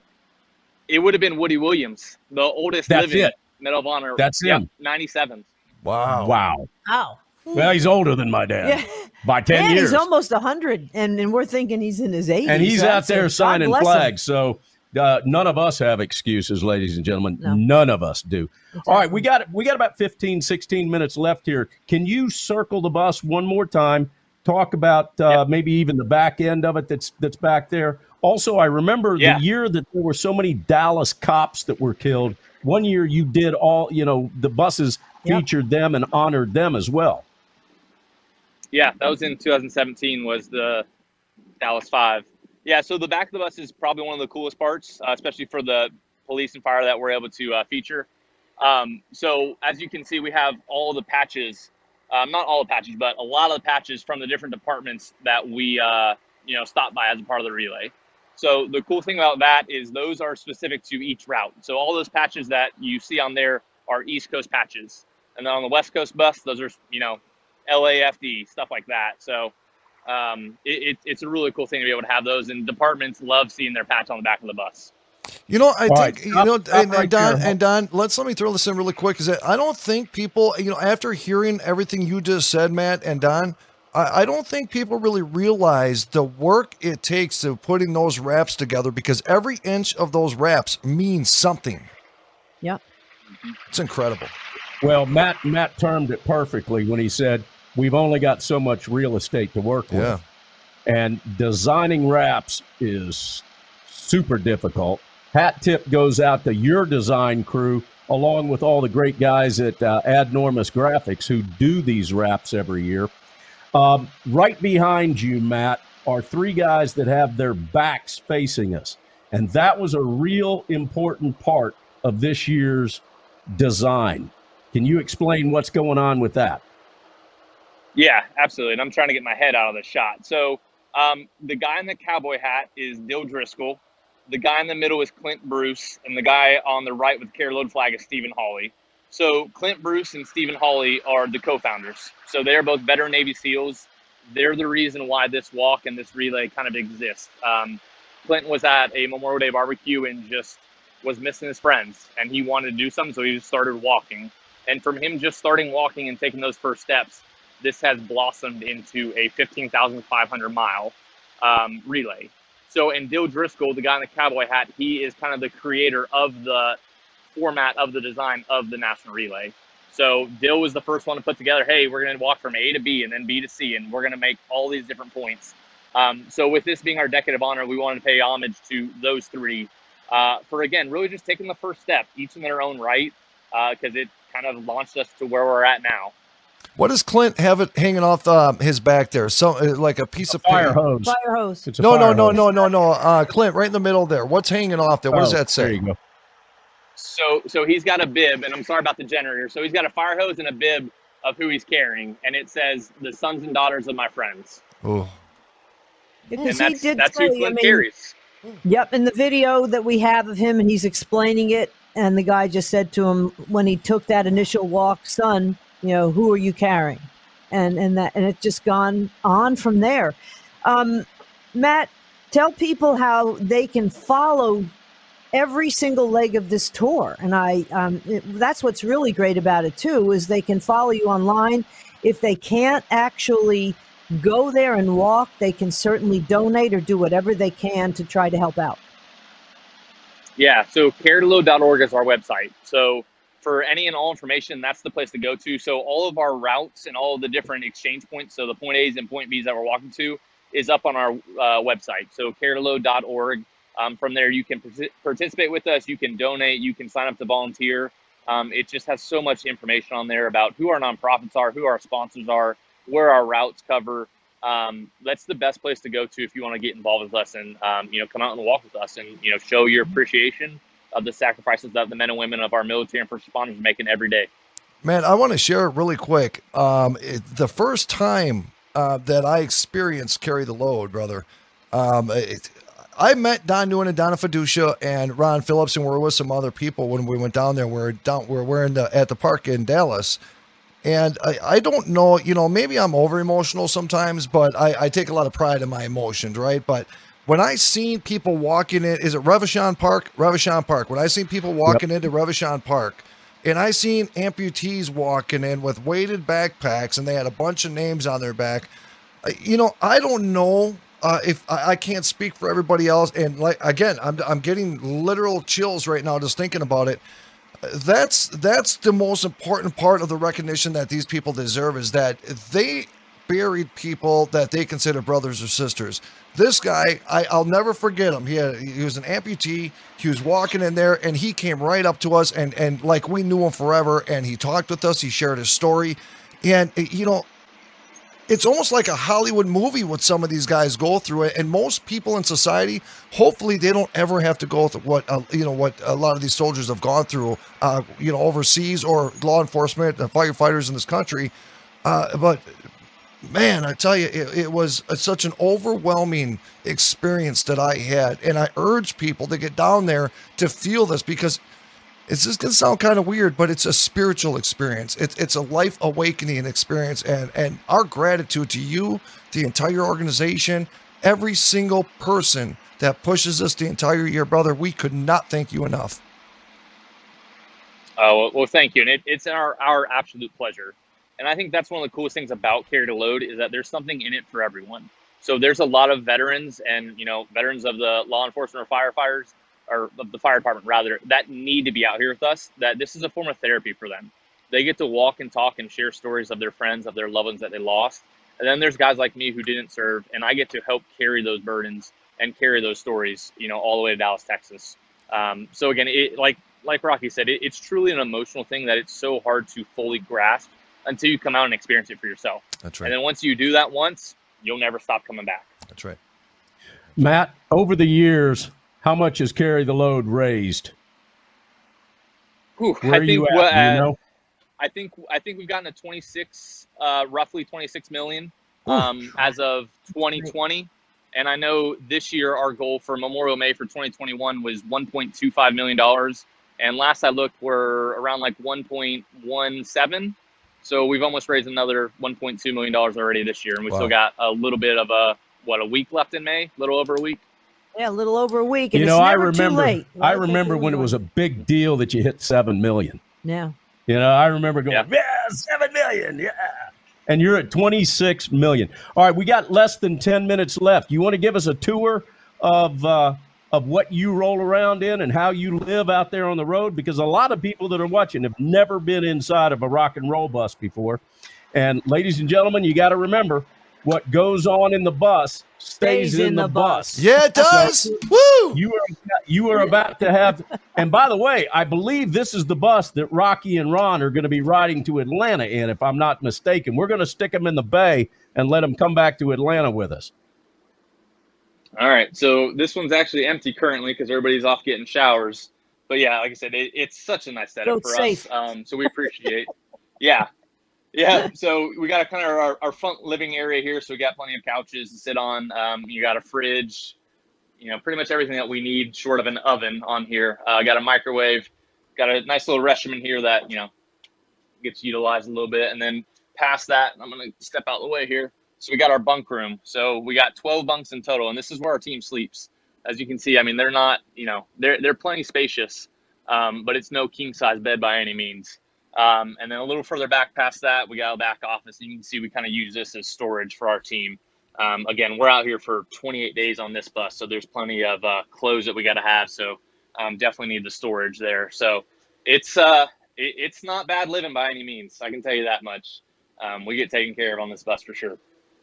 it would have been Woody Williams, the oldest That's living it. Medal of Honor. That's Yep, him. 97. Wow. Wow. Wow. Well, he's older than my dad Yeah. by 10 Man, years. he's almost 100, and, and we're thinking he's in his 80s. and he's so out there God signing bless him. flags. So uh, none of us have excuses, ladies and gentlemen. None of us do. All right, we got we got about 15, 16 minutes left here. Can you circle the bus one more time? Talk about uh, maybe even the back end of it that's that's back there. Also, I remember Yeah. the year that there were so many Dallas cops that were killed. One year you did all, you know, the buses featured them and honored them as well. Yeah, that was in 2017. Was the Dallas Five? Yeah, so the back of the bus is probably one of the coolest parts, uh, especially for the police and fire that we're able to uh, feature. Um, so as you can see, we have all the patches, um, not all the patches, but a lot of the patches from the different departments that we, uh, you know, stop by as a part of the relay. So the cool thing about that is those are specific to each route. So all those patches that you see on there are East Coast patches, and then on the West Coast bus, those are you know LAFD stuff like that. So um, it, it, it's a really cool thing to be able to have those, and departments love seeing their patch on the back of the bus. You know, I All think you know, stop and, right Don there. and Don. Let's let me throw this in really quick because I don't think people, you know, after hearing everything you just said, Matt and Don, I, I don't think people really realize the work it takes to putting those wraps together because every inch of those wraps means something. Yep. It's incredible. Well, Matt Matt termed it perfectly when he said we've only got so much real estate to work with. Yeah. And designing wraps is super difficult. Hat tip goes out to your design crew, along with all the great guys at uh, Adnormous Graphics who do these wraps every year. Um, right behind you, Matt, are three guys that have their backs facing us. And that was a real important part of this year's design. Can you explain what's going on with that? Yeah, absolutely. And I'm trying to get my head out of the shot. So um, the guy in the cowboy hat is Dill Driscoll. The guy in the middle is Clint Bruce, and the guy on the right with the carry load flag is Stephen Holley. So Clint Bruce and Stephen Holley are the co-founders. So they are both veteran Navy SEALs. They're the reason why this walk and this relay kind of exists. Um, Clint was at a Memorial Day barbecue and just was missing his friends, and he wanted to do something, so he just started walking. And from him just starting walking and taking those first steps, this has blossomed into a 15,500 mile um, relay. So, and Dill Driscoll, the guy in the cowboy hat, he is kind of the creator of the format of the design of the national relay. So Dill was the first one to put together, hey, we're going to walk from A to B and then B to C, and we're going to make all these different points. Um, so with this being our decade of honor, we wanted to pay homage to those three uh, for, again, really just taking the first step, each in their own right, because uh, it kind of launched us to where we're at now. What does Clint have it hanging off um, his back there? So uh, like a piece a of fire paper. hose. Fire hose. It's a No, no, fire no, hose. no, no, no. Uh, Clint, right in the middle there. What's hanging off there? What does Oh, that say? There you go. So, so he's got a bib, and I'm sorry about the generator. So he's got a fire hose and a bib of who he's carrying, and it says "the sons and daughters of my friends." Oh, And Because he that's did that's say, who I Clint mean, carries. Yep, in the video that we have of him, and he's explaining it, and the guy just said to him when he took that initial walk, "Son, you know, who are you carrying?" And and that and it's just gone on from there. Um, Matt, tell people how they can follow every single leg of this tour, and I um, it, that's what's really great about it too is they can follow you online. If they can't actually go there and walk, they can certainly donate or do whatever they can to try to help out. Yeah, so carrytheload.org is our website. So for any and all information, that's the place to go to. So all of our routes and all the different exchange points, so the point A's and point B's that we're walking to, is up on our uh, website. So carrytheload.org. Um, from there, you can participate with us. You can donate. You can sign up to volunteer. Um, it just has so much information on there about who our nonprofits are, who our sponsors are, where our routes cover. Um, that's the best place to go to if you want to get involved with us and um, you know come out and walk with us and you know show your appreciation of the sacrifices that the men and women of our military and first responders are making every day. Man, I want to share really quick. Um, it, the first time uh, that I experienced carry the load, brother, um, it, I met Don Newen and Donna Fiducia and Ron Phillips, and we were with some other people when we went down there. We are down, we're, we're in the, at the park in Dallas, and I, I don't know, you know, maybe I'm over emotional sometimes, but I, I take a lot of pride in my emotions, right? But when I seen people walking in, is it Reverchon Park? Reverchon Park. When I seen people walking into Reverchon Park, and I seen amputees walking in with weighted backpacks, and they had a bunch of names on their back. You know, I don't know uh, if I, I can't speak for everybody else. And like again, I'm I'm getting literal chills right now just thinking about it. That's that's the most important part of the recognition that these people deserve is that they buried people that they consider brothers or sisters. This guy, I, I'll never forget him. He had, he was an amputee. He was walking in there, and he came right up to us, and and like we knew him forever. And he talked with us. He shared his story, and you know, it's almost like a Hollywood movie what some of these guys go through. And most people in society, hopefully, they don't ever have to go through what uh, you know what a lot of these soldiers have gone through, uh, you know, overseas or law enforcement, and firefighters in this country. Uh, but man, I tell you, it, it was a, such an overwhelming experience that I had, and I urge people to get down there to feel this because it's just gonna sound kind of weird, but it's a spiritual experience. It's it's a life awakening experience, and and our gratitude to you, the entire organization, every single person that pushes us the entire year, brother. We could not thank you enough. Oh well, well, thank you, and it, it's our our absolute pleasure. And I think that's one of the coolest things about Carry the Load is that there's something in it for everyone. So there's a lot of veterans and you know veterans of the law enforcement or firefighters or of the fire department rather that need to be out here with us. That this is a form of therapy for them. they get to walk and talk and share stories of their friends, of their loved ones that they lost. And then there's guys like me who didn't serve, and I get to help carry those burdens and carry those stories, you know, all the way to Dallas, Texas. Um, so again, it, like like Rocky said, it, it's truly an emotional thing that it's so hard to fully grasp until you come out and experience it for yourself. That's right. And then once you do that once, you'll never stop coming back. That's right. Matt, over the years, how much has Carry the Load raised? Whew, Where I are think you at? you know? I think I think we've gotten a 26, uh, roughly 26 million um, as of 2020, and I know this year our goal for Memorial May for 2021 was 1.25 million dollars, and last I looked we're around like 1.17. So we've almost raised another 1.2 million dollars already this year, and we Wow. still got a little bit of a what a week left in May, a little over a week. Yeah, a little over a week. And You know, I never too remember. late. I remember when it was a big deal that you hit seven million. Yeah. You know, I remember going, Yeah. yeah, seven million, yeah. And you're at 26 million. All right, we got less than 10 minutes left. You want to give us a tour of uh, of what you roll around in and how you live out there on the road? Because a lot of people that are watching have never been inside of a rock and roll bus before. And ladies and gentlemen, you got to remember what goes on in the bus stays, Stays in, in the, the bus. bus. Yeah, it does. So- Woo! you are you are about to have and by the way i believe this is the bus that rocky and ron are going to be riding to atlanta in if i'm not mistaken we're going to stick them in the bay and let them come back to atlanta with us All right, so this one's actually empty currently because everybody's off getting showers. But yeah, like I said, it, it's such a nice setup So for safe. us. Um, so we appreciate. yeah, yeah. So we got a kind of our, our front living area here, so we got plenty of couches to sit on. Um, you got a fridge, you know, pretty much everything that we need, short of an oven on here. Uh, got a microwave, got a nice little restroom here that you know gets utilized a little bit, and then past that, I'm gonna step out the way here. So we got our bunk room. So we got 12 bunks in total, and this is where our team sleeps. As you can see, I mean, they're not, you know, they're they're plenty spacious, um, but it's no king size bed by any means. Um, and then a little further back past that, we got a back office, and you can see we kind of use this as storage for our team. Um, again, we're out here for 28 days on this bus, so there's plenty of uh, clothes that we got to have. So um, definitely need the storage there. So it's uh, it, it's not bad living by any means. I can tell you that much. Um, we get taken care of on this bus for sure.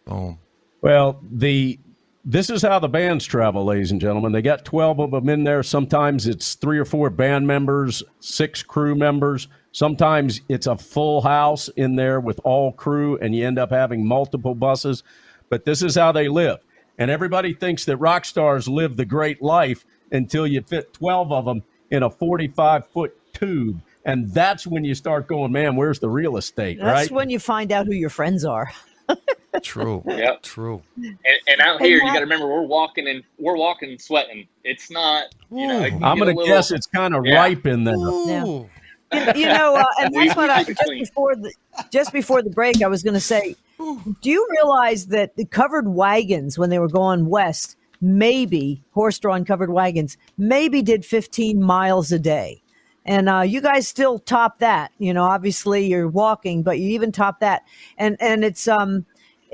Boom. well the this is how the bands travel ladies and gentlemen. They got 12 of them in there. Sometimes it's three or four band members six crew members. Sometimes it's a full house in there with all crew and you end up having multiple buses. But this is how they live. And everybody thinks that rock stars live the great life until you fit 12 of them in a 45 foot tube. And that's when you start going man where's the real estate? That's right? when you find out who your friends are. True. Yep. True. And, and out here, you got to remember, we're walking and we're walking sweating. It's not, you know. it i'm gonna little- guess it's kind of Yeah. ripe in there Ooh. You, you know, uh, and that's what I just before the just before the break, I was going to say. Do you realize that the covered wagons when they were going west, maybe horse-drawn covered wagons, maybe did 15 miles a day, and uh, you guys still top that. You know, obviously you're walking, but you even top that, and and it's um,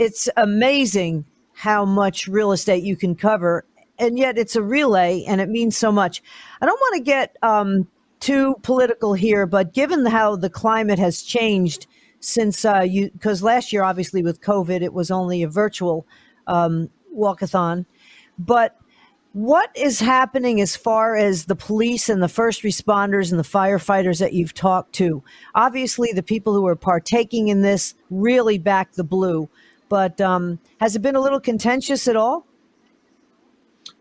it's amazing how much real estate you can cover and yet it's a relay and it means so much. I don't want to get um, too political here but given how the climate has changed since uh, you because last year obviously with covid it was only a virtual um, walkathon. But what is happening as far as the police and the first responders and the firefighters that you've talked to? Obviously the people who are partaking in this really back the blue but um, has it been a little contentious at all?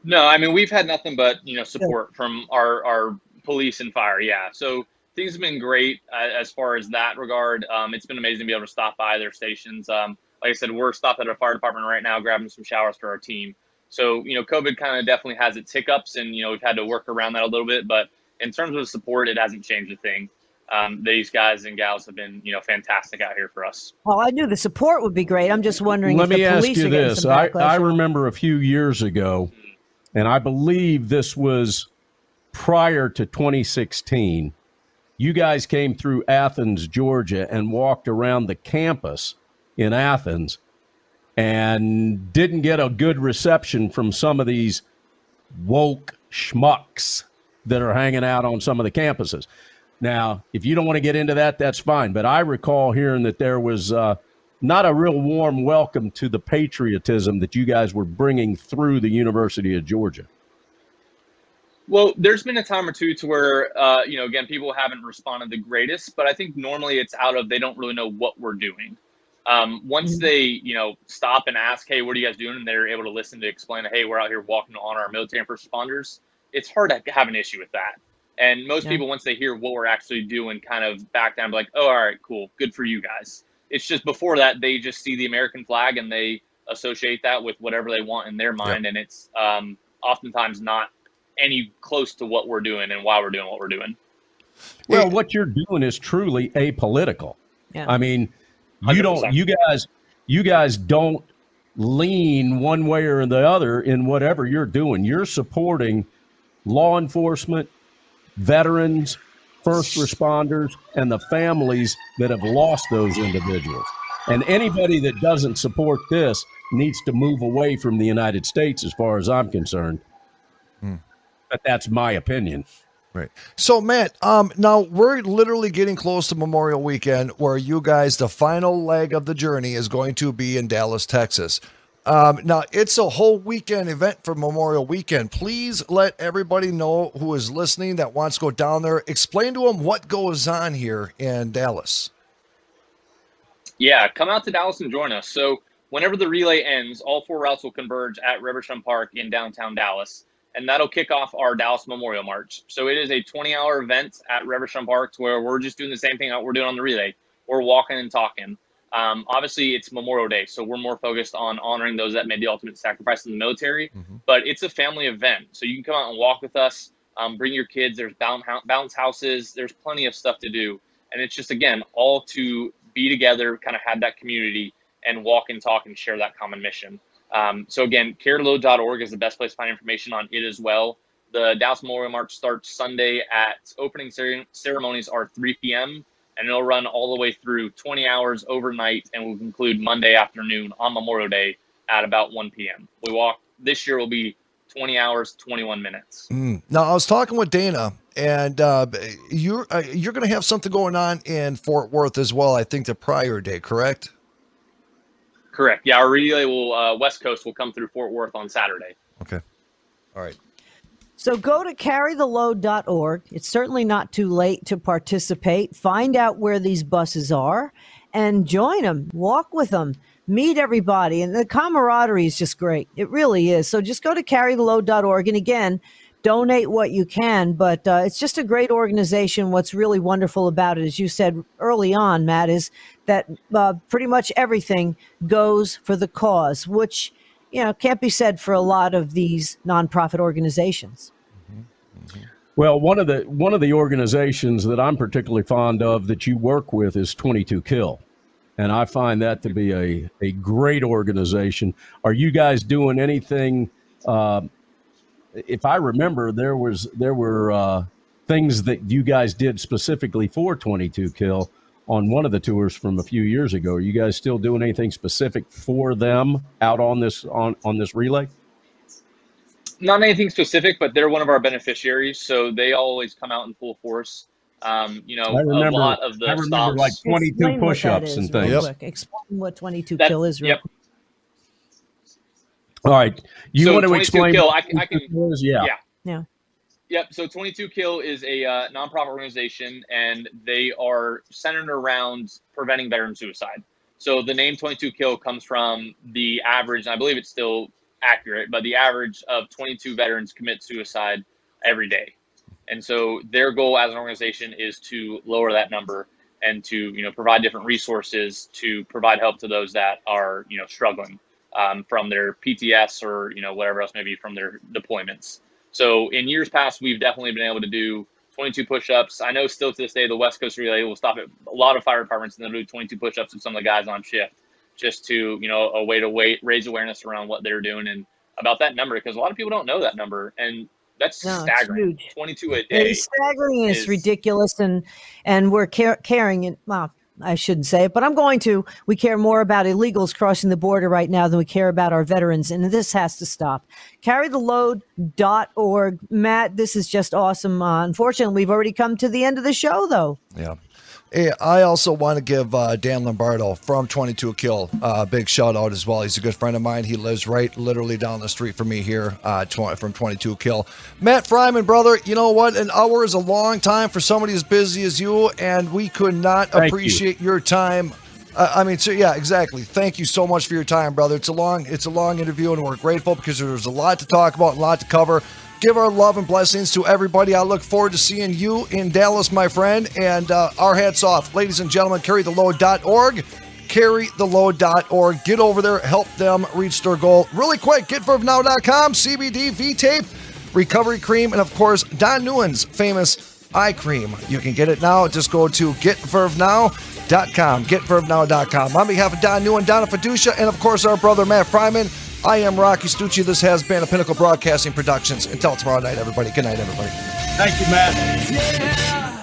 No, I mean we've had nothing but you know support from our our police and fire. Yeah, so things have been great uh, as far as that regard. Um, it's been amazing to be able to stop by their stations. Um, like I said, we're stopped at our fire department right now, grabbing some showers for our team. So you know, COVID kind of definitely has its hiccups, and you know we've had to work around that a little bit. But in terms of support, it hasn't changed a thing. Um, these guys and gals have been you know fantastic out here for us. Well, I knew the support would be great. I'm just wondering Let if me the ask police you are getting this. I. I remember a few years ago, and I believe this was prior to 2016. You guys came through Athens, Georgia, and walked around the campus in Athens and didn't get a good reception from some of these woke schmucks that are hanging out on some of the campuses. Now, if you don't want to get into that, that's fine. But I recall hearing that there was uh, not a real warm welcome to the patriotism that you guys were bringing through the University of Georgia. Well, there's been a time or two to where, uh, you know, again, people haven't responded the greatest, but I think normally it's out of they don't really know what we're doing. Um, once they, you know, stop and ask, hey, what are you guys doing? And they're able to listen to explain, hey, we're out here walking on our military and first responders. It's hard to have an issue with that. And most Yeah. people, once they hear what we're actually doing, kind of back down, like, oh, all right, cool, good for you guys. It's just before that, they just see the American flag and they associate that with whatever they want in their mind. And it's um, oftentimes not any close to what we're doing and why we're doing what we're doing. Well, what you're doing is truly apolitical. Yeah. I mean, you don't, you guys, you guys don't lean one way or the other in whatever you're doing. You're supporting law enforcement, veterans, first responders, and the families that have lost those individuals. And anybody that doesn't support this needs to move away from the United States, as far as I'm concerned. But that's my opinion. Right. So, Matt, um, now we're literally getting close to Memorial Weekend, where you guys, the final leg of the journey is going to be in Dallas, Texas. Um, now, it's a whole weekend event for Memorial Weekend. Please let everybody know who is listening that wants to go down there. Explain to them what goes on here in Dallas. Yeah, come out to Dallas and join us. So whenever the relay ends, all four routes will converge at Reverchon Park in downtown Dallas, and that'll kick off our Dallas Memorial March. So it is a 20-hour event at Reverchon Park, where we're just doing the same thing that we're doing on the relay. We're walking and talking. Um, obviously, it's Memorial Day, so we're more focused on honoring those that made the ultimate sacrifice in the military. But it's a family event, so you can come out and walk with us. Um, bring your kids. There's bounce, bounce houses. There's plenty of stuff to do, and it's just again all to be together, kind of have that community, and walk and talk and share that common mission. Um, so again, careload.org is the best place to find information on it as well. The Dallas Memorial March starts Sunday at opening ceremonies are 3 p.m. and it'll run all the way through 20 hours overnight and will conclude Monday afternoon on Memorial Day at about 1 p.m. We walk this year will be 20 hours 21 minutes. Mm. Now, I was talking with Dana, and uh, you're uh, you're going to have something going on in Fort Worth as well. I think the prior day, correct? Correct. Yeah, our relay will uh, West Coast will come through Fort Worth on Saturday. Okay. All right. So go to carrytheload.org. It's certainly not too late to participate. Find out where these buses are and join them. Walk with them. Meet everybody. And the camaraderie is just great. It really is. So just go to carrytheload.org. And again, donate what you can. But uh, it's just a great organization. What's really wonderful about it, as you said early on, Matt, is that uh, pretty much everything goes for the cause, which you know can't be said for a lot of these nonprofit organizations. Well, one of the one of the organizations that I'm particularly fond of that you work with is 22 Kill, and I find that to be a a great organization. Are you guys doing anything? Uh, if I remember, there was there were uh, things that you guys did specifically for 22 Kill on one of the tours from a few years ago. Are you guys still doing anything specific for them out on this on on this relay? Not anything specific, but they're one of our beneficiaries, so they always come out in full force. Um, you know, I remember- a lot of the I remember, stops. like, 22 Explain push-ups is and real things. quick. Explain what 22 That- kill is real yep. quick. All right, you So want to explain? Kill, what I can- I can- is? Yeah. yeah. Yeah. Yep. So 22 Kill is a uh, nonprofit organization, and they are centered around preventing veteran suicide. So the name 22 Kill comes from the average, and I believe it's still accurate, but the average of 22 veterans commit suicide every day. And so their goal as an organization is to lower that number and to you know provide different resources to provide help to those that are you know struggling um, from their PTS or you know whatever else maybe from their deployments. So in years past, we've definitely been able to do 22 push-ups. I know still to this day, the West Coast Relay will stop at a lot of fire departments and they'll do 22 push-ups with some of the guys on shift, just to you know a way to wait, raise awareness around what they're doing and about that number because a lot of people don't know that number and that's No, staggering. 22 a day. It's staggering it's ridiculous, and and we're car- carrying it. Well, I shouldn't say it, but I'm going to. We care more about illegals crossing the border right now than we care about our veterans, and this has to stop. CarryTheLoad.org. Matt, this is just awesome. Uh, unfortunately, we've already come to the end of the show, though. Yeah. I also want to give uh, Dan Lombardo from 22 Kill uh, a big shout out as well. He's a good friend of mine. He lives right literally down the street from me here uh, tw- from 22 Kill. Matt Fryman, brother, you know what? An hour is a long time for somebody as busy as you, and we could not Thank you. appreciate your time. Uh, I mean, so yeah, exactly. Thank you so much for your time, brother. It's a long, it's a long interview, and we're grateful because there's a lot to talk about, and a lot to cover. Give our love and blessings to everybody. I look forward to seeing you in Dallas, my friend. And uh, our hats off, ladies and gentlemen. CarryTheLoad.org. CarryTheLoad.org. Get over there, help them reach their goal. Really quick, GetVerveNow.com, CBD, V-Tape, Recovery Cream, and of course, Don Newen's famous eye cream. You can get it now. Just go to GetVerveNow.com. GetVerveNow.com. On behalf of Don Newen, Donna Fiducia, and of course our brother Matt Fryman, I am Rocky Stucci. This has been a Pinnacle Broadcasting Productions. Until tomorrow night, everybody. Good night, everybody. Thank you, Matt. Yeah.